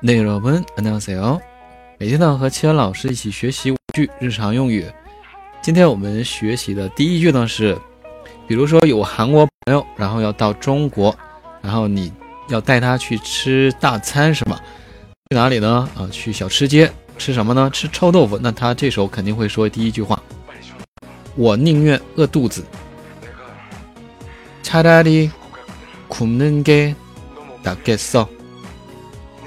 内容文안녕하세 요。 每天呢和七恩老师一起学习五句日常用语。今天我们学习的第一句呢是，比如说有韩国朋友，然后要到中国，然后你要带他去吃大餐是吗？去哪里呢？啊，去小吃街吃什么呢？吃臭豆腐。那他这时候肯定会说第一句话：我宁愿饿肚子。차라리굶는게낫겠어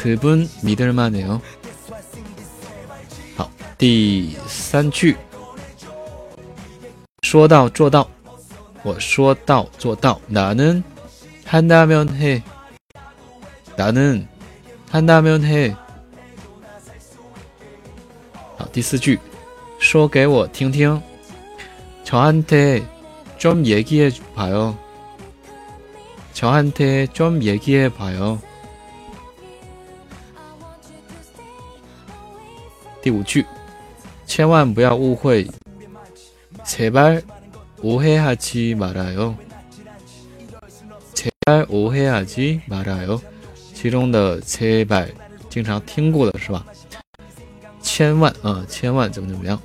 可不米德尔曼的哦。好，第三句，说到做到，我说到做到。나는한다면 해， 나는한다면 해。 好，第四句，说给我听听。저한테좀얘기해봐 요。 저한테좀얘기해봐 요。 第五句，千万不要误会，제발오해하지말아 요。 제발오해하지말아 요。 其中的제발经常听过的是吧？千万啊，千万怎么怎么样？